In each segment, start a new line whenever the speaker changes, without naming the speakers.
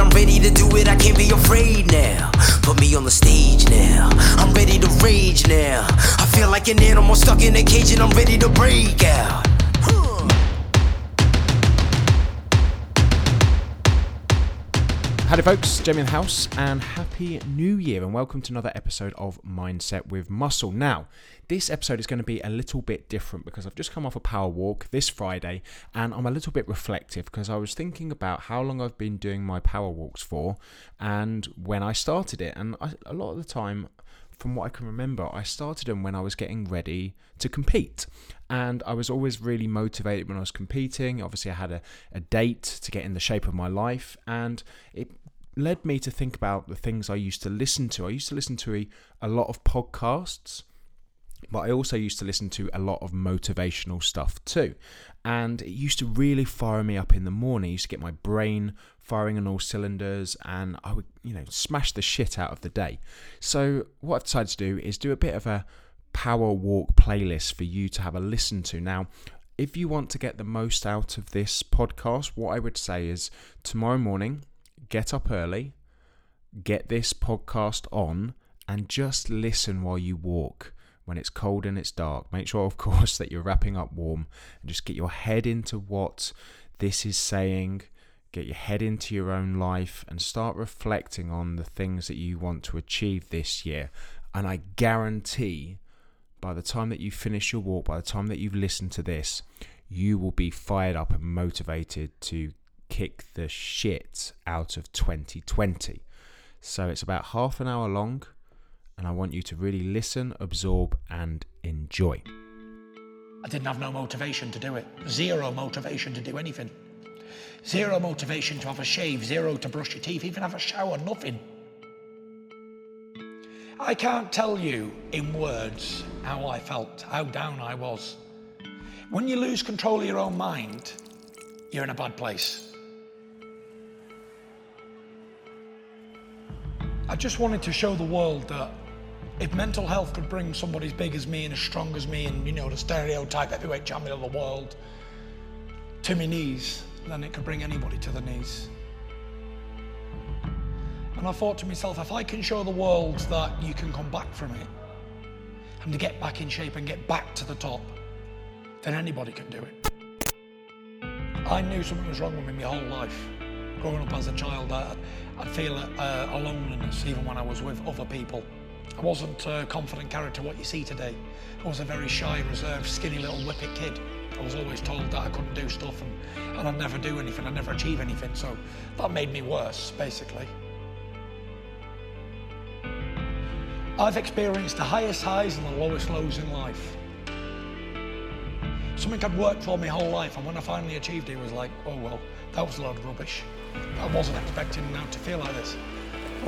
I'm ready to do it, I can't be afraid now. Put me on the stage now, I'm ready to rage now. I feel like an animal stuck in a cage and I'm ready to break out.
Howdy, folks. Jamie in the house, and happy New Year, and welcome to another episode of Mindset with Muscle. Now, this episode is going to be a little bit different because I've just come off a power walk this Friday, and I'm a little bit reflective because I was thinking about how long I've been doing my power walks for, and when I started it, and I, a lot of the time from what I can remember, I started them when I was getting ready to compete. And I was always really motivated when I was competing. Obviously, I had a, a date to get in the shape of my life, and it led me to think about the things I used to listen to. I used to listen to a, a lot of podcasts, but I also used to listen to a lot of motivational stuff too. And it used to really fire me up in the morning. Used to get my brain firing on all cylinders and I would, you know, smash the shit out of the day. So, what I've decided to do is do a bit of a power walk playlist for you to have a listen to. Now, if you want to get the most out of this podcast, what I would say is tomorrow morning, get up early, get this podcast on, and just listen while you walk when it's cold and it's dark. Make sure, of course, that you're wrapping up warm and just get your head into what this is saying. Get your head into your own life and start reflecting on the things that you want to achieve this year. And I guarantee by the time that you finish your walk, by the time that you've listened to this, you will be fired up and motivated to kick the shit out of 2020. So it's about half an hour long, and I want you to really listen, absorb, and enjoy.
I didn't have no motivation to do it. Zero motivation to do anything. Zero motivation to have a shave, zero to brush your teeth, even have a shower, nothing. I can't tell you in words how I felt, how down I was. When you lose control of your own mind, you're in a bad place. I just wanted to show the world that if mental health could bring somebody as big as me and as strong as me and, you know, the stereotype heavyweight champion of the world to my knees, then it could bring anybody to the knees. And I thought to myself, if I can show the world that you can come back from it and to get back in shape and get back to the top, then anybody can do it. I knew something was wrong with me my whole life. Growing up as a child, I'd feel a, a, loneliness even when I was with other people. I wasn't a confident character what you see today. I was a very shy, reserved, skinny little whippet kid. I was always told that I couldn't do stuff and, and I'd never do anything, I'd never achieve anything. So that made me worse, basically. I've experienced the highest highs and the lowest lows in life. Something I'd worked for my whole life, and when I finally achieved it, it was like, oh well, that was a load of rubbish. I wasn't expecting now to feel like this.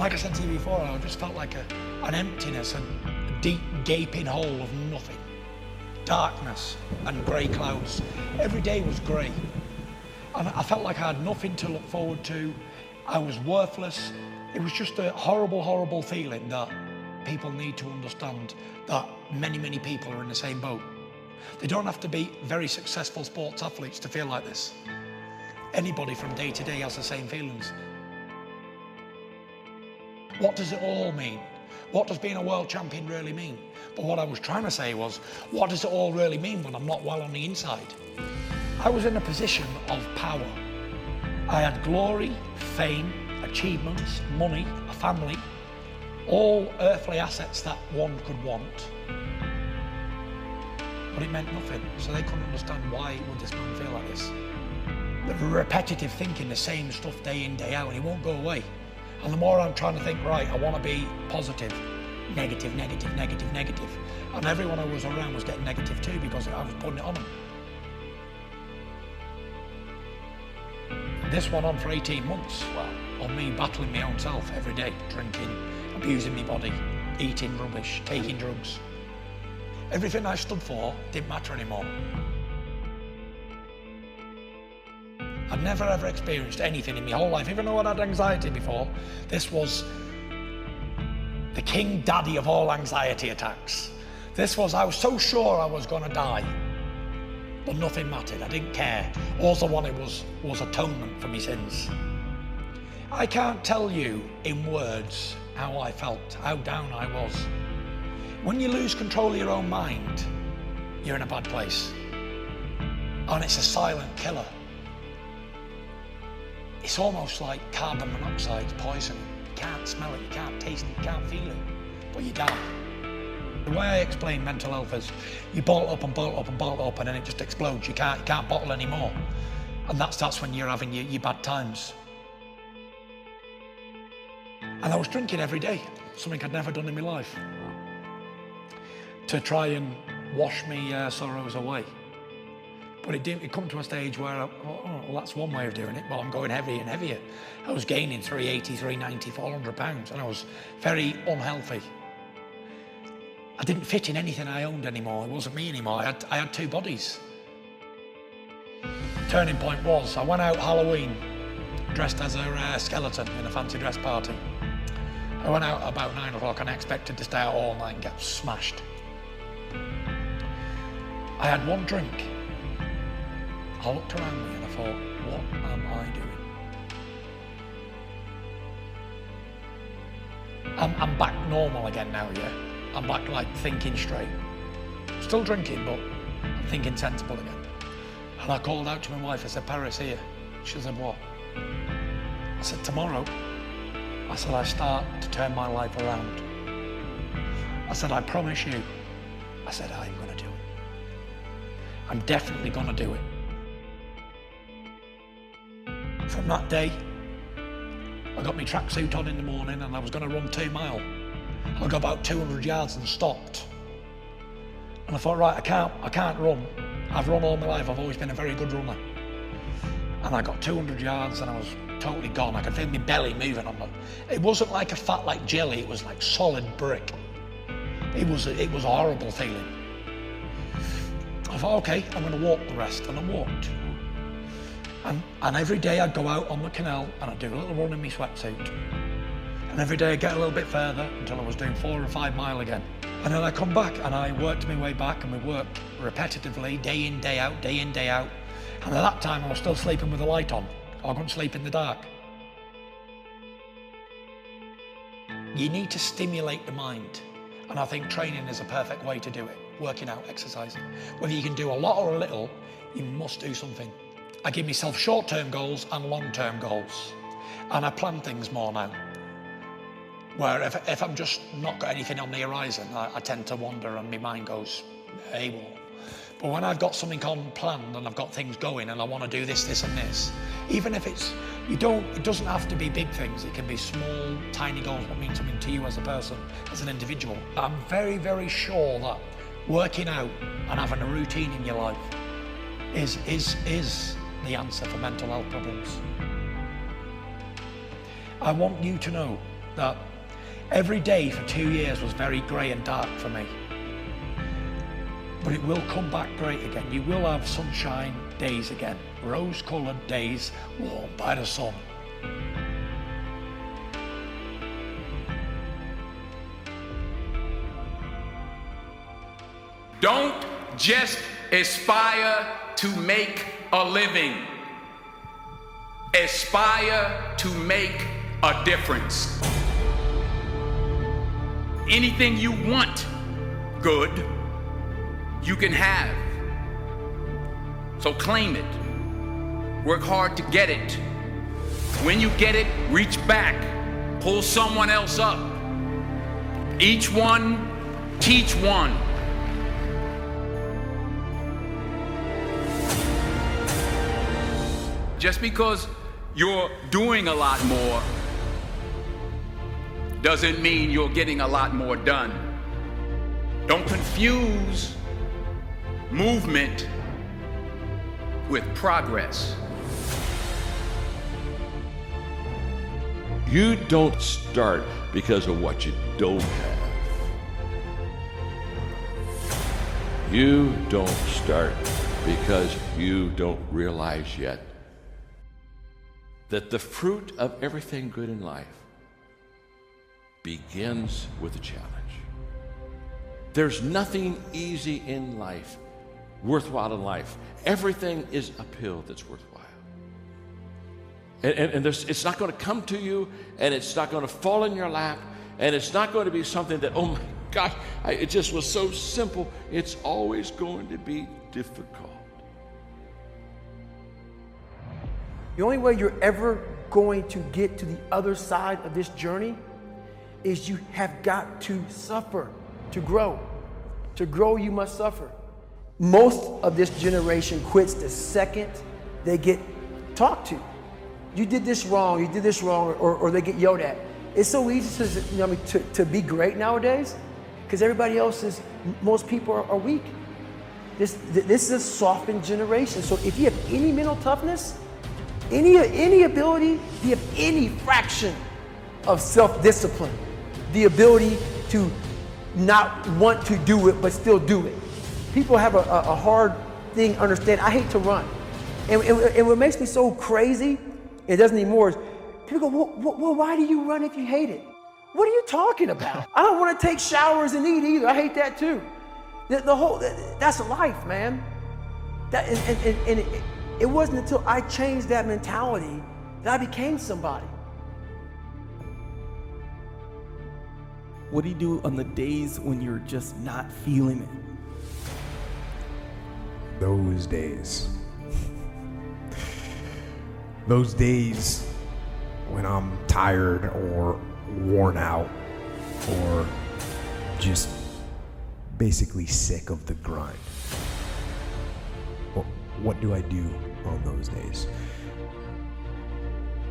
Like I said to you before, I just felt like a, an emptiness, a, a deep gaping hole of nothing. Darkness and grey clouds. Every day was grey. And I felt like I had nothing to look forward to. I was worthless. It was just a horrible, horrible feeling that people need to understand that many, many people are in the same boat. They don't have to be very successful sports athletes to feel like this. Anybody from day to day has the same feelings. What does it all mean? What does being a world champion really mean? But what I was trying to say was, what does it all really mean when I'm not well on the inside? I was in a position of power. I had glory, fame, achievements, money, a family, all earthly assets that one could want. But it meant nothing, so they couldn't understand why would this man feel like this the repetitive thinking, the same stuff day in, day out, and it won't go away. And the more I'm trying to think, right, I want to be positive, negative, negative, negative, negative. And everyone I was around was getting negative too because I was putting it on them. This went on for 18 months. Well, on me battling my own self every day, drinking, abusing my body, eating rubbish, taking drugs. Everything I stood for didn't matter anymore. I'd never ever experienced anything in my whole life, even though I'd had anxiety before. This was the king daddy of all anxiety attacks. This was, I was so sure I was going to die, but nothing mattered. I didn't care. All I wanted was, was atonement for my sins. I can't tell you in words how I felt, how down I was. When you lose control of your own mind, you're in a bad place. And it's a silent killer. It's almost like carbon monoxide poison. You can't smell it, you can't taste it, you can't feel it, but you die. The way I explain mental health is you bottle up and bottle up and bottle up and then it just explodes. You can't, you can't bottle anymore. And that's, that's when you're having your, your bad times. And I was drinking every day, something I'd never done in my life, to try and wash me uh, sorrows away. But it didn't it come to a stage where, I, oh, well, that's one way of doing it. Well, I'm going heavier and heavier. I was gaining 380, 390, 400 pounds, and I was very unhealthy. I didn't fit in anything I owned anymore. It wasn't me anymore. I had, I had two bodies. Turning point was I went out Halloween dressed as a uh, skeleton in a fancy dress party. I went out about nine o'clock and I expected to stay out all night and get smashed. I had one drink. I looked around me and I thought, what am I doing? I'm, I'm back normal again now, yeah? I'm back like thinking straight. Still drinking, but I'm thinking sensible again. And I called out to my wife, I said, Paris here. She said, what? I said, tomorrow. I said, I start to turn my life around. I said, I promise you. I said, I'm going to do it. I'm definitely going to do it. From that day, I got my tracksuit on in the morning and I was going to run two mile. I got about 200 yards and stopped. And I thought, right, I can't, I can't run. I've run all my life. I've always been a very good runner. And I got 200 yards and I was totally gone. I could feel my belly moving on them. It wasn't like a fat like jelly. It was like solid brick. It was, it was a horrible feeling. I thought, okay, I'm going to walk the rest. And I walked. And, and every day I'd go out on the canal and I'd do a little run in my sweatsuit. And every day I'd get a little bit further until I was doing four or five mile again. And then I come back and I worked my way back and we worked repetitively, day in, day out, day in, day out. And at that time I was still sleeping with the light on. I couldn't sleep in the dark. You need to stimulate the mind. And I think training is a perfect way to do it. Working out, exercising. Whether you can do a lot or a little, you must do something. I give myself short term goals and long term goals. And I plan things more now. Where if, if I'm just not got anything on the horizon, I, I tend to wander and my mind goes AWOL. But when I've got something on planned and I've got things going and I want to do this, this, and this, even if it's you don't, it doesn't have to be big things. It can be small, tiny goals that mean something to you as a person, as an individual. I'm very, very sure that working out and having a routine in your life is is is the answer for mental health problems. I want you to know that every day for two years was very grey and dark for me but it will come back great again. You will have sunshine days again, rose coloured days warmed by the sun.
Don't just aspire to make a living. Aspire to make a difference. Anything you want, good you can have. So claim it. Work hard to get it. When you get it, reach back. Pull someone else up. Each one, teach one. Just because you're doing a lot more doesn't mean you're getting a lot more done. Don't confuse movement with progress.
You don't start because of what you don't have. You don't start because you don't realize yet that the fruit of everything good in life begins with a challenge. There's nothing easy in life worthwhile in life. Everything is uphill that's worthwhile. And, and, and it's not going to come to you, and it's not going to fall in your lap, and it's not going to be something that, oh my gosh, I, it just was so simple. It's always going to be difficult.
The only way you're ever going to get to the other side of this journey is you have got to suffer to grow. To grow, you must suffer. Most of this generation quits the second they get talked to. You did this wrong, you did this wrong, or, or they get yelled at. It's so easy to, you know, to, to be great nowadays because everybody else is, most people are, are weak. This, this is a softened generation. So if you have any mental toughness, any, any ability, you have any fraction of self discipline, the ability to not want to do it but still do it. People have a, a hard thing understand. I hate to run. And, and, and, what makes me so crazy, it doesn't anymore, is people go, well, well, why do you run if you hate it? What are you talking about? I don't want to take showers and eat either. I hate that too. The, the whole, that's life, man. That, and, and, and it, it wasn't until I changed that mentality that I became somebody.
What do you do on the days when you're just not feeling it?
Those days. Those days when I'm tired or worn out or just basically sick of the grind. Well, what do I do on those days.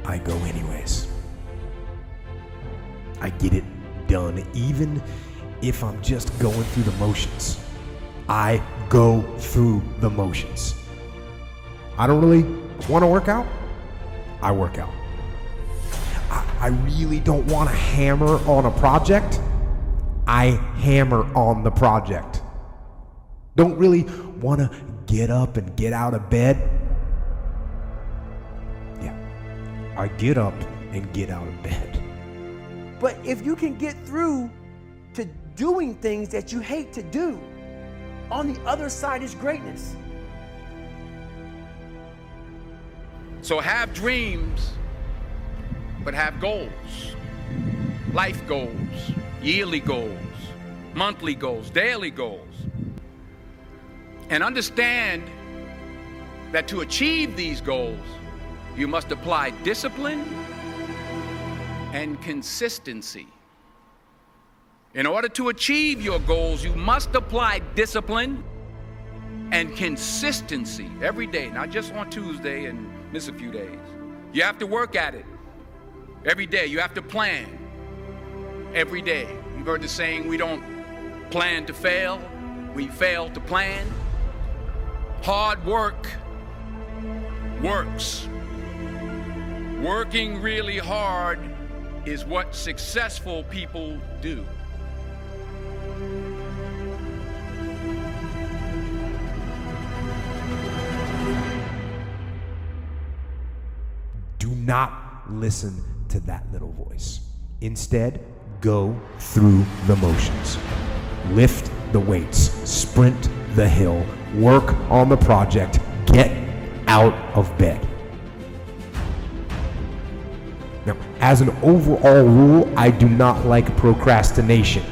I go anyways. I get it done, even if I'm just going through the motions. I go through the motions. I don't really want to work out. I work out. I, I really don't want to hammer on a project. I hammer on the project. Don't really want to get up and get out of bed. I get up and get out of bed.
But if you can get through to doing things that you hate to do, on the other side is greatness.
So have dreams, but have goals. Life goals, yearly goals, monthly goals, daily goals. And understand that to achieve these goals, you must apply discipline and consistency. In order to achieve your goals, you must apply discipline and consistency every day, not just on Tuesday and miss a few days. You have to work at it every day. You have to plan every day. You've heard the saying, we don't plan to fail, we fail to plan. Hard work works. Working really hard is what successful people do.
Do not listen to that little voice. Instead, go through the motions. Lift the weights, sprint the hill, work on the project, get out of bed. As an overall rule, I do not like procrastination.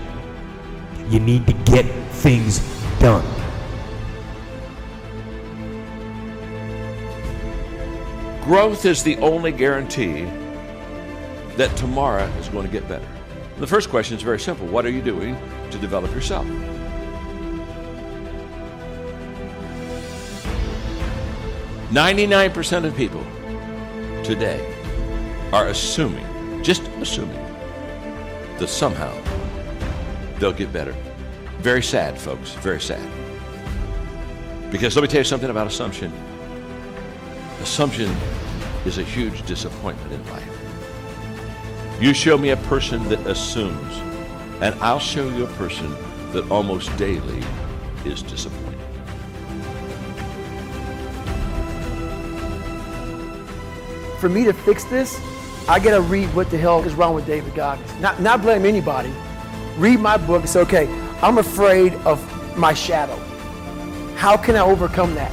You need to get things done.
Growth is the only guarantee that tomorrow is going to get better. The first question is very simple What are you doing to develop yourself? Ninety-nine percent of people today are assuming, just assuming, that somehow they'll get better. Very sad, folks, very sad. Because let me tell you something about assumption. Assumption is a huge disappointment in life. You show me a person that assumes, and I'll show you a person that almost daily is disappointed.
For me to fix this, I gotta read what the hell is wrong with David Goggins. Not, not blame anybody. Read my book say, okay, I'm afraid of my shadow. How can I overcome that?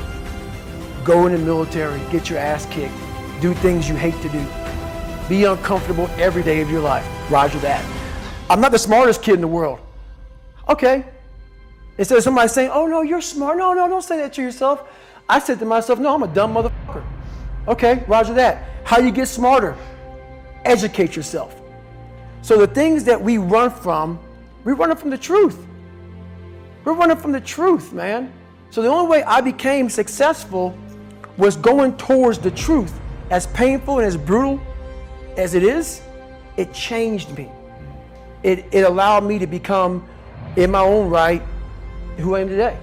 Go in the military, get your ass kicked, Do things you hate to do. Be uncomfortable every day of your life. Roger that. I'm not the smartest kid in the world. Okay. Instead of somebody saying, oh no, you're smart. No, no, don't say that to yourself. I said to myself, no, I'm a dumb motherfucker. Okay, roger that. How you get smarter? Educate yourself. So the things that we run from, we're running from the truth. We're running from the truth, man. So the only way I became successful was going towards the truth. As painful and as brutal as it is, it changed me. It, it allowed me to become, in my own right, who I am today.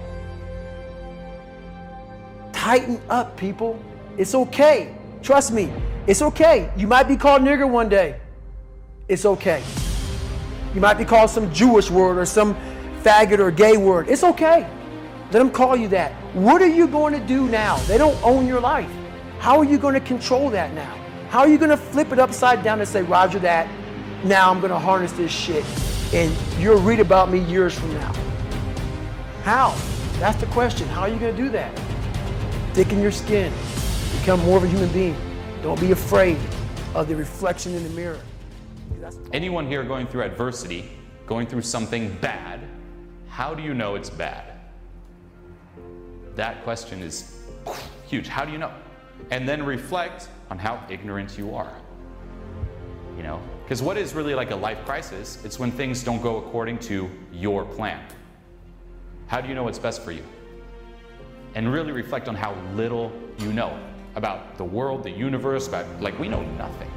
Tighten up, people. It's okay. Trust me. It's okay. You might be called nigger one day. It's okay. You might be called some Jewish word or some faggot or gay word. It's okay. Let them call you that. What are you going to do now? They don't own your life. How are you going to control that now? How are you going to flip it upside down and say, Roger that, now I'm going to harness this shit and you'll read about me years from now? How? That's the question. How are you going to do that? Thicken your skin, become more of a human being. Don't be afraid of the reflection in the mirror.
Anyone here going through adversity, going through something bad, how do you know it's bad? That question is huge. How do you know? And then reflect on how ignorant you are. You know, because what is really like a life crisis? It's when things don't go according to your plan. How do you know what's best for you? And really reflect on how little you know about the world, the universe, about like we know nothing.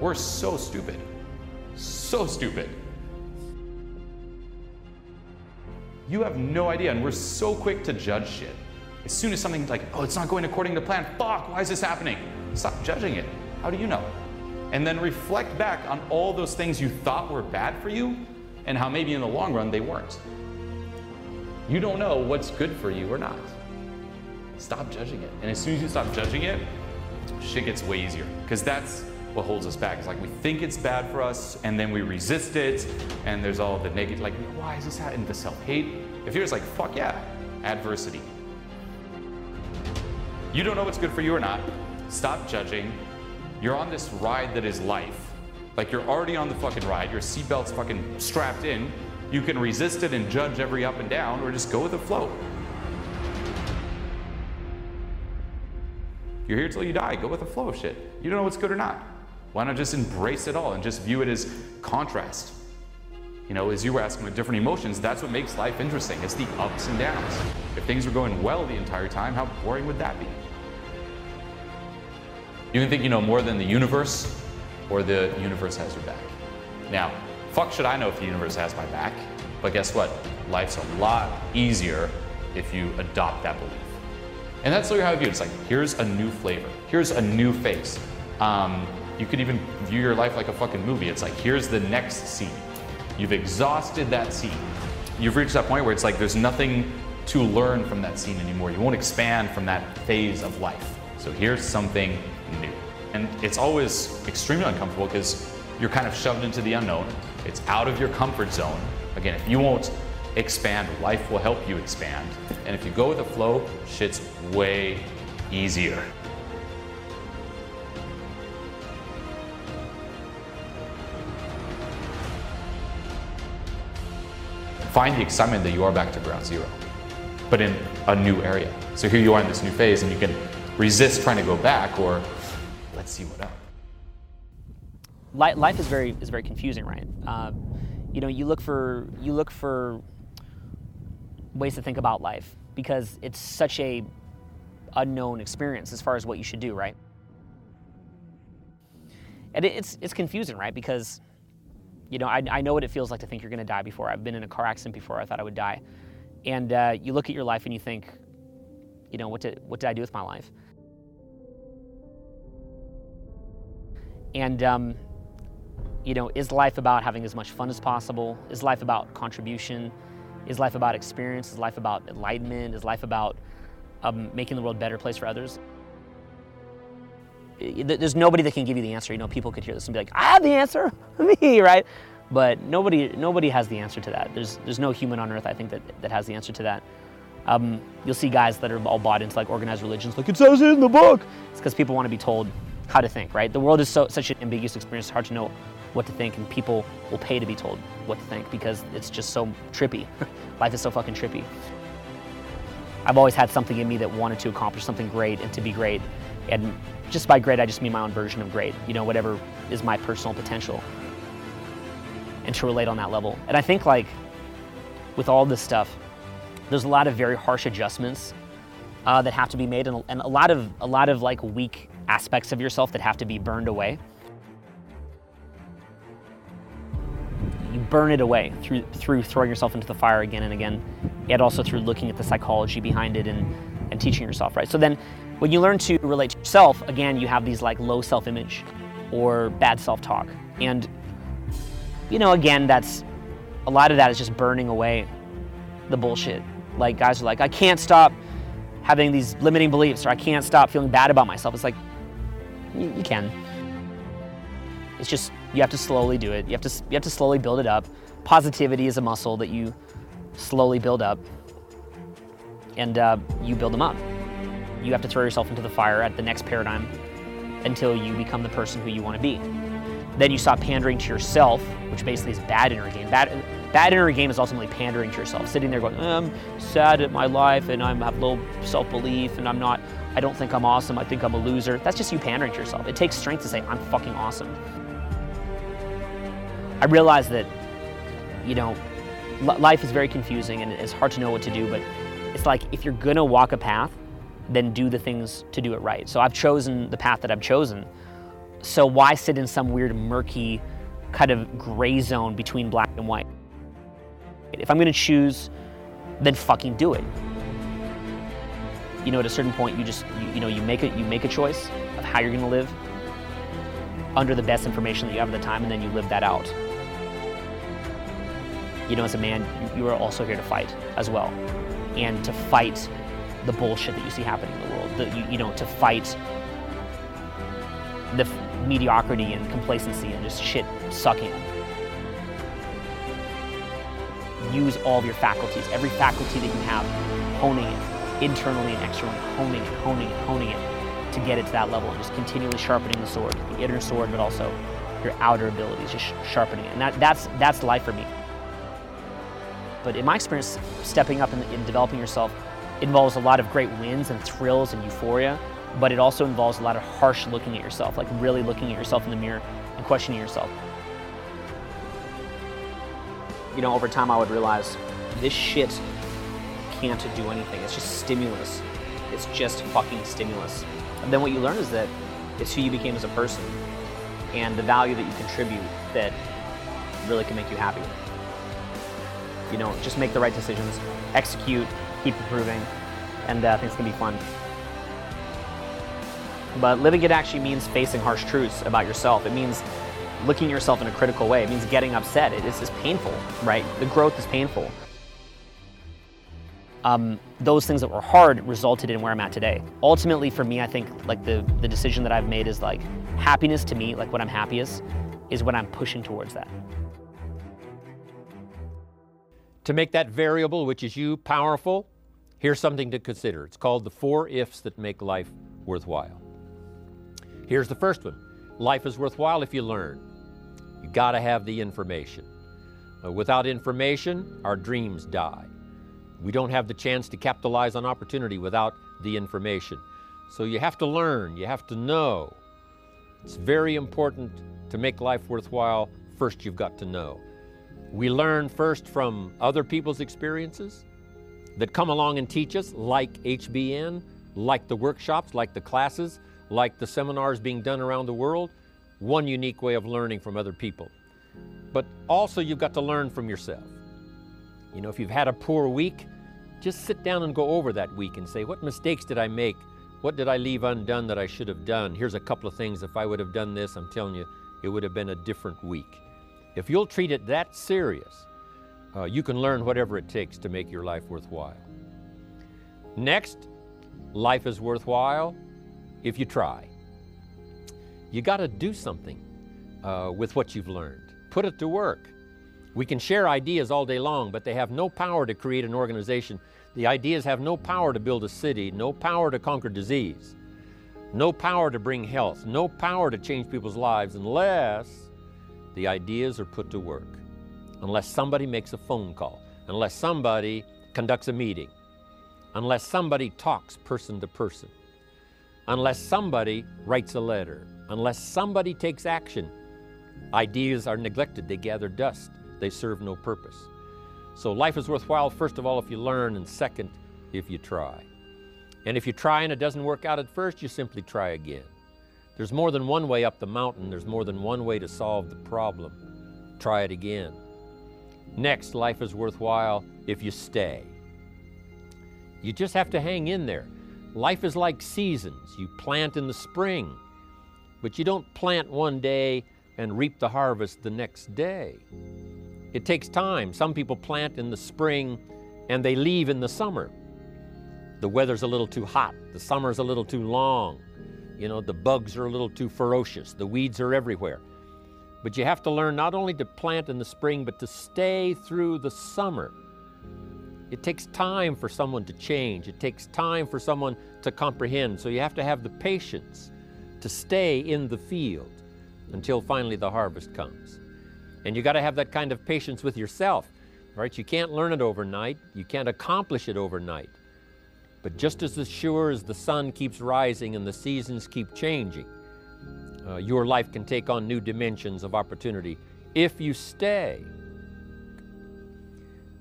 We're so stupid. So stupid. You have no idea, and we're so quick to judge shit. As soon as something like, oh, it's not going according to plan, fuck, why is this happening? Stop judging it. How do you know? And then reflect back on all those things you thought were bad for you and how maybe in the long run they weren't. You don't know what's good for you or not. Stop judging it. And as soon as you stop judging it, shit gets way easier. Because that's what holds us back. It's like we think it's bad for us and then we resist it and there's all the negative, like, why is this happening? The self hate. If you're just like, fuck yeah, adversity. You don't know what's good for you or not. Stop judging. You're on this ride that is life. Like you're already on the fucking ride. Your seatbelt's fucking strapped in. You can resist it and judge every up and down or just go with the flow. You're here till you die. Go with the flow of shit. You don't know what's good or not. Why not just embrace it all and just view it as contrast? You know, as you were asking with different emotions, that's what makes life interesting. It's the ups and downs. If things were going well the entire time, how boring would that be? You can think you know more than the universe, or the universe has your back. Now, fuck should I know if the universe has my back? But guess what? Life's a lot easier if you adopt that belief. And that's literally how I view it. It's like, here's a new flavor. Here's a new face. Um, you could even view your life like a fucking movie. It's like, here's the next scene. You've exhausted that scene. You've reached that point where it's like there's nothing to learn from that scene anymore. You won't expand from that phase of life. So here's something new. And it's always extremely uncomfortable because you're kind of shoved into the unknown. It's out of your comfort zone. Again, if you won't expand, life will help you expand. And if you go with the flow, shit's way easier. Find the excitement that you are back to ground zero, but in a new area. So here you are in this new phase, and you can resist trying to go back, or let's see what up.
Life is very is very confusing, right? Uh, you know, you look for you look for ways to think about life because it's such a unknown experience as far as what you should do, right? And it's it's confusing, right? Because you know, I, I know what it feels like to think you're going to die before. I've been in a car accident before. I thought I would die, and uh, you look at your life and you think, you know, what did what did I do with my life? And um, you know, is life about having as much fun as possible? Is life about contribution? Is life about experience? Is life about enlightenment? Is life about um, making the world a better place for others? There's nobody that can give you the answer. You know, people could hear this and be like, "I have the answer, me," right? But nobody, nobody has the answer to that. There's, there's no human on earth, I think, that, that has the answer to that. Um, you'll see guys that are all bought into like organized religions, like it says it in the book. It's because people want to be told how to think, right? The world is so such an ambiguous experience, it's hard to know what to think, and people will pay to be told what to think because it's just so trippy. Life is so fucking trippy. I've always had something in me that wanted to accomplish something great and to be great. And just by great, I just mean my own version of great, you know, whatever is my personal potential. And to relate on that level. And I think, like, with all this stuff, there's a lot of very harsh adjustments uh, that have to be made, and, and a lot of a lot of like weak aspects of yourself that have to be burned away. Burn it away through through throwing yourself into the fire again and again, and also through looking at the psychology behind it and and teaching yourself right. So then, when you learn to relate to yourself, again, you have these like low self-image or bad self-talk, and you know, again, that's a lot of that is just burning away the bullshit. Like guys are like, I can't stop having these limiting beliefs, or I can't stop feeling bad about myself. It's like you, you can. It's just you have to slowly do it. You have to you have to slowly build it up. Positivity is a muscle that you slowly build up, and uh, you build them up. You have to throw yourself into the fire at the next paradigm until you become the person who you want to be. Then you stop pandering to yourself, which basically is bad inner game. Bad, bad inner game is ultimately pandering to yourself, sitting there going, I'm sad at my life and I have low self-belief and I'm not, I don't think I'm awesome, I think I'm a loser. That's just you pandering to yourself. It takes strength to say, I'm fucking awesome. I realize that, you know, life is very confusing and it's hard to know what to do, but it's like if you're gonna walk a path, then do the things to do it right. So I've chosen the path that I've chosen. So why sit in some weird murky kind of gray zone between black and white? If I'm gonna choose, then fucking do it. You know, at a certain point, you just you, you know you make it you make a choice of how you're gonna live under the best information that you have at the time, and then you live that out. You know, as a man, you are also here to fight as well, and to fight the bullshit that you see happening in the world. The, you, you know, to fight the mediocrity and complacency and just shit sucking. Use all of your faculties, every faculty that you have, honing it internally and externally, honing it, honing it, honing it to get it to that level and just continually sharpening the sword, the inner sword, but also your outer abilities, just sharpening it. And that, that's, that's life for me. But in my experience, stepping up and, developing yourself involves a lot of great wins and thrills and euphoria, but it also involves a lot of harsh looking at yourself, like really looking at yourself in the mirror and questioning yourself. You know, over time I would realize this shit can't do anything. It's just stimulus. It's just fucking stimulus. And then what you learn is that it's who you became as a person and the value that you contribute that really can make you happy. You know, just make the right decisions, execute, keep improving, and uh, things can be fun. But living it actually means facing harsh truths about yourself. It means looking at yourself in a critical way. It means getting upset. It is, painful, right? The growth is painful. Um, those things that were hard resulted in where I'm at today. Ultimately, for me, I think like the the decision that I've made is like happiness to me, like when I'm happiest, is when I'm pushing towards that.
To make that variable, which is you, powerful, here's something to consider. It's called the four ifs that make life worthwhile. Here's the first one life is worthwhile if you learn. You got to have the information. Uh, without information, our dreams die. We don't have the chance to capitalize on opportunity without the information. So you have to learn, you have to know. It's very important to make life worthwhile. First, you've got to know. We learn first from other people's experiences that come along and teach us, like HBN, like the workshops, like the classes, like the seminars being done around the world. One unique way of learning from other people. But also, you've got to learn from yourself. You know, if you've had a poor week, just sit down and go over that week and say, what mistakes did I make? What did I leave undone that I should have done? Here's a couple of things. If I would have done this, I'm telling you, it would have been a different week. If you'll treat it that serious, uh, you can learn whatever it takes to make your life worthwhile. Next, life is worthwhile if you try. You got to do something uh, with what you've learned. Put it to work. We can share ideas all day long, but they have no power to create an organization. The ideas have no power to build a city, no power to conquer disease. no power to bring health, no power to change people's lives unless the ideas are put to work, unless somebody makes a phone call, unless somebody conducts a meeting, unless somebody talks person to person, unless somebody writes a letter, unless somebody takes action. Ideas are neglected, they gather dust, they serve no purpose. So life is worthwhile, first of all, if you learn, and second, if you try. And if you try and it doesn't work out at first, you simply try again. There's more than one way up the mountain, there's more than one way to solve the problem. Try it again. Next, life is worthwhile if you stay. You just have to hang in there. Life is like seasons. You plant in the spring, but you don't plant one day and reap the harvest the next day. It takes time. Some people plant in the spring and they leave in the summer. The weather's a little too hot, the summer's a little too long. You know, the bugs are a little too ferocious, the weeds are everywhere. But you have to learn not only to plant in the spring, but to stay through the summer. It takes time for someone to change. It takes time for someone to comprehend. So you have to have the patience to stay in the field until finally the harvest comes. And you got to have that kind of patience with yourself, right? You can't learn it overnight. You can't accomplish it overnight. But just as sure as the sun keeps rising and the seasons keep changing, uh, your life can take on new dimensions of opportunity if you stay.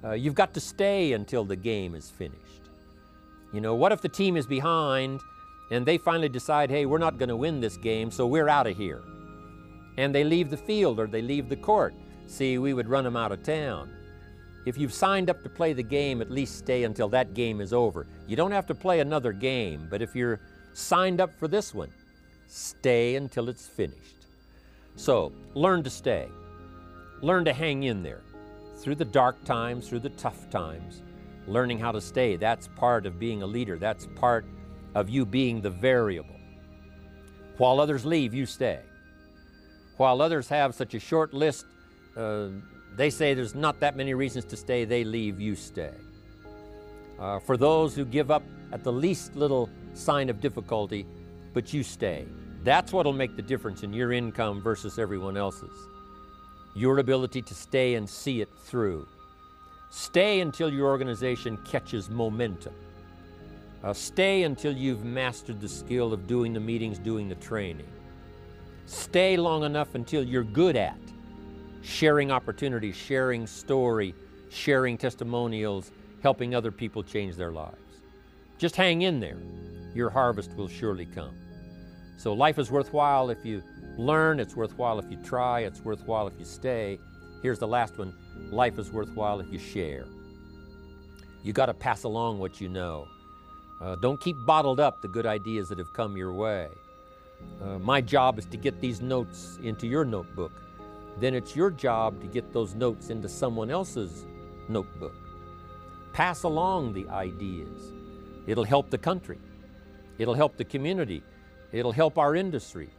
Uh, you've got to stay until the game is finished. You know, what if the team is behind and they finally decide, hey, we're not going to win this game, so we're out of here? And they leave the field or they leave the court. See, we would run them out of town. If you've signed up to play the game, at least stay until that game is over. You don't have to play another game, but if you're signed up for this one, stay until it's finished. So, learn to stay. Learn to hang in there through the dark times, through the tough times. Learning how to stay, that's part of being a leader. That's part of you being the variable. While others leave, you stay. While others have such a short list, uh, they say there's not that many reasons to stay, they leave, you stay. Uh, for those who give up at the least little sign of difficulty, but you stay. That's what'll make the difference in your income versus everyone else's. Your ability to stay and see it through. Stay until your organization catches momentum. Uh, stay until you've mastered the skill of doing the meetings, doing the training. Stay long enough until you're good at sharing opportunities, sharing story, sharing testimonials, helping other people change their lives. Just hang in there. Your harvest will surely come. So life is worthwhile if you learn, it's worthwhile if you try, it's worthwhile if you stay. Here's the last one life is worthwhile if you share. You got to pass along what you know. Uh, don't keep bottled up the good ideas that have come your way. Uh, my job is to get these notes into your notebook. Then it's your job to get those notes into someone else's notebook. Pass along the ideas. It'll help the country. It'll help the community. It'll help our industry.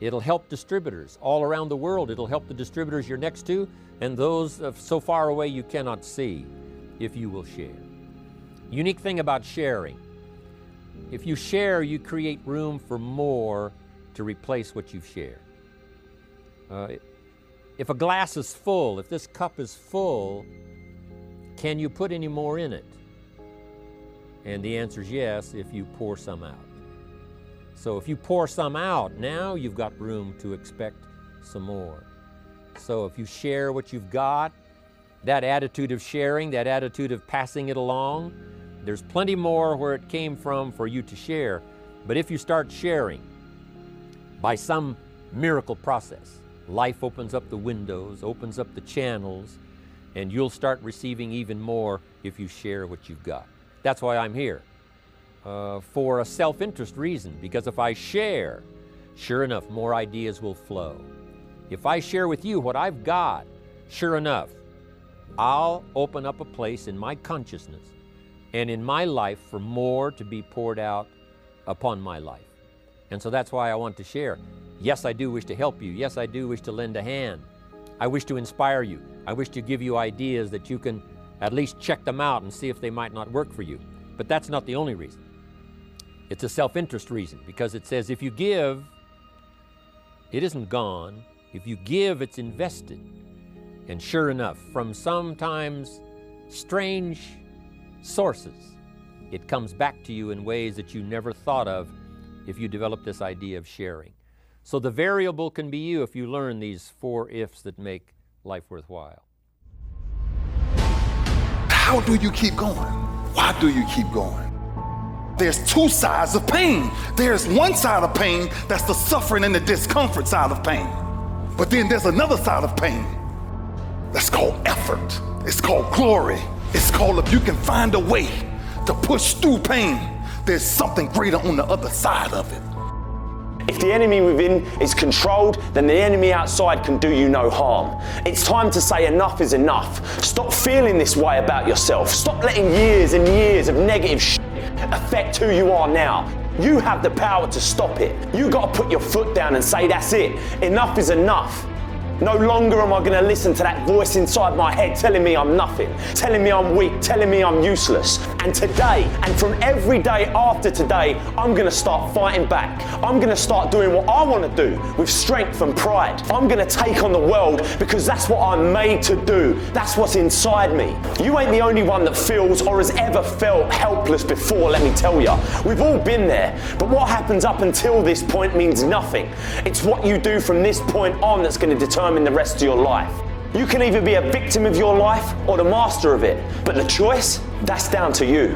It'll help distributors all around the world. It'll help the distributors you're next to and those so far away you cannot see if you will share. Unique thing about sharing if you share, you create room for more to replace what you've shared. Uh, if a glass is full, if this cup is full, can you put any more in it? And the answer is yes, if you pour some out. So if you pour some out, now you've got room to expect some more. So if you share what you've got, that attitude of sharing, that attitude of passing it along, there's plenty more where it came from for you to share. But if you start sharing by some miracle process, life opens up the windows, opens up the channels, and you'll start receiving even more if you share what you've got. That's why I'm here. Uh, for a self interest reason, because if I share, sure enough, more ideas will flow. If I share with you what I've got, sure enough, I'll open up a place in my consciousness and in my life for more to be poured out upon my life. And so that's why I want to share. Yes, I do wish to help you. Yes, I do wish to lend a hand. I wish to inspire you. I wish to give you ideas that you can at least check them out and see if they might not work for you. But that's not the only reason. It's a self interest reason because it says if you give, it isn't gone. If you give, it's invested. And sure enough, from sometimes strange sources, it comes back to you in ways that you never thought of if you develop this idea of sharing. So the variable can be you if you learn these four ifs that make life worthwhile.
How do you keep going? Why do you keep going? There's two sides of pain. There's one side of pain that's the suffering and the discomfort side of pain. But then there's another side of pain that's called effort. It's called glory. It's called if you can find a way to push through pain, there's something greater on the other side of it.
If the enemy within is controlled, then the enemy outside can do you no harm. It's time to say enough is enough. Stop feeling this way about yourself. Stop letting years and years of negative shit affect who you are now. You have the power to stop it. You got to put your foot down and say, that's it. Enough is enough. No longer am I going to listen to that voice inside my head telling me I'm nothing, telling me I'm weak, telling me I'm useless. And today, and from every day after today, I'm going to start fighting back. I'm going to start doing what I want to do with strength and pride. I'm going to take on the world because that's what I'm made to do. That's what's inside me. You ain't the only one that feels or has ever felt helpless before, let me tell you. We've all been there. But what happens up until this point means nothing. It's what you do from this point on that's going to determine determine the rest of your life. You can either be a victim of your life or the master of it, but the choice, that's down to you.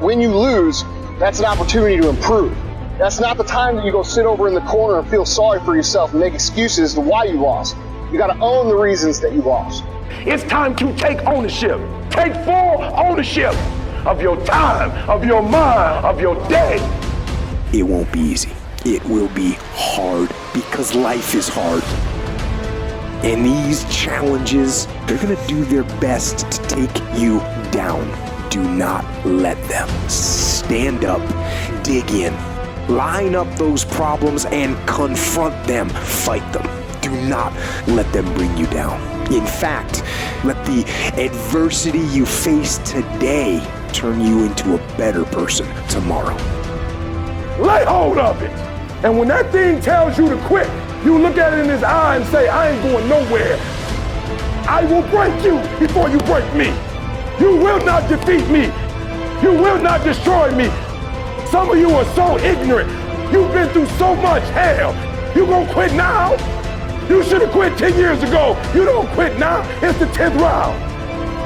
When you lose, that's an opportunity to improve. That's not the time that you go sit over in the corner and feel sorry for yourself and make excuses to why you lost. You got to own the reasons that you lost.
It's time to take ownership. Take full ownership of your time, of your mind, of your day.
It won't be easy. It will be hard because life is hard. And these challenges, they're going to do their best to take you down. Do not let them. Stand up, dig in, line up those problems and confront them. Fight them. Do not let them bring you down. In fact, let the adversity you face today turn you into a better person tomorrow.
Lay hold of it. And when that thing tells you to quit, you look at it in his eye and say, I ain't going nowhere. I will break you before you break me. You will not defeat me. You will not destroy me. Some of you are so ignorant. You've been through so much hell. You gonna quit now? You should have quit 10 years ago. You don't quit now. It's the 10th round.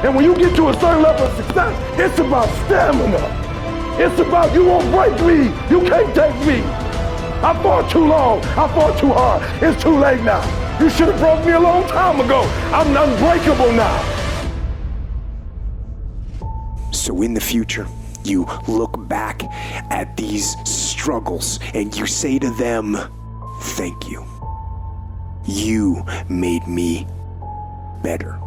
And when you get to a certain level of success, it's about stamina. It's about you won't break me. You can't take me. I fought too long. I fought too hard. It's too late now. You should have broke me a long time ago. I'm unbreakable now.
So in the future, you look back at these struggles and you say to them, Thank you. You made me better.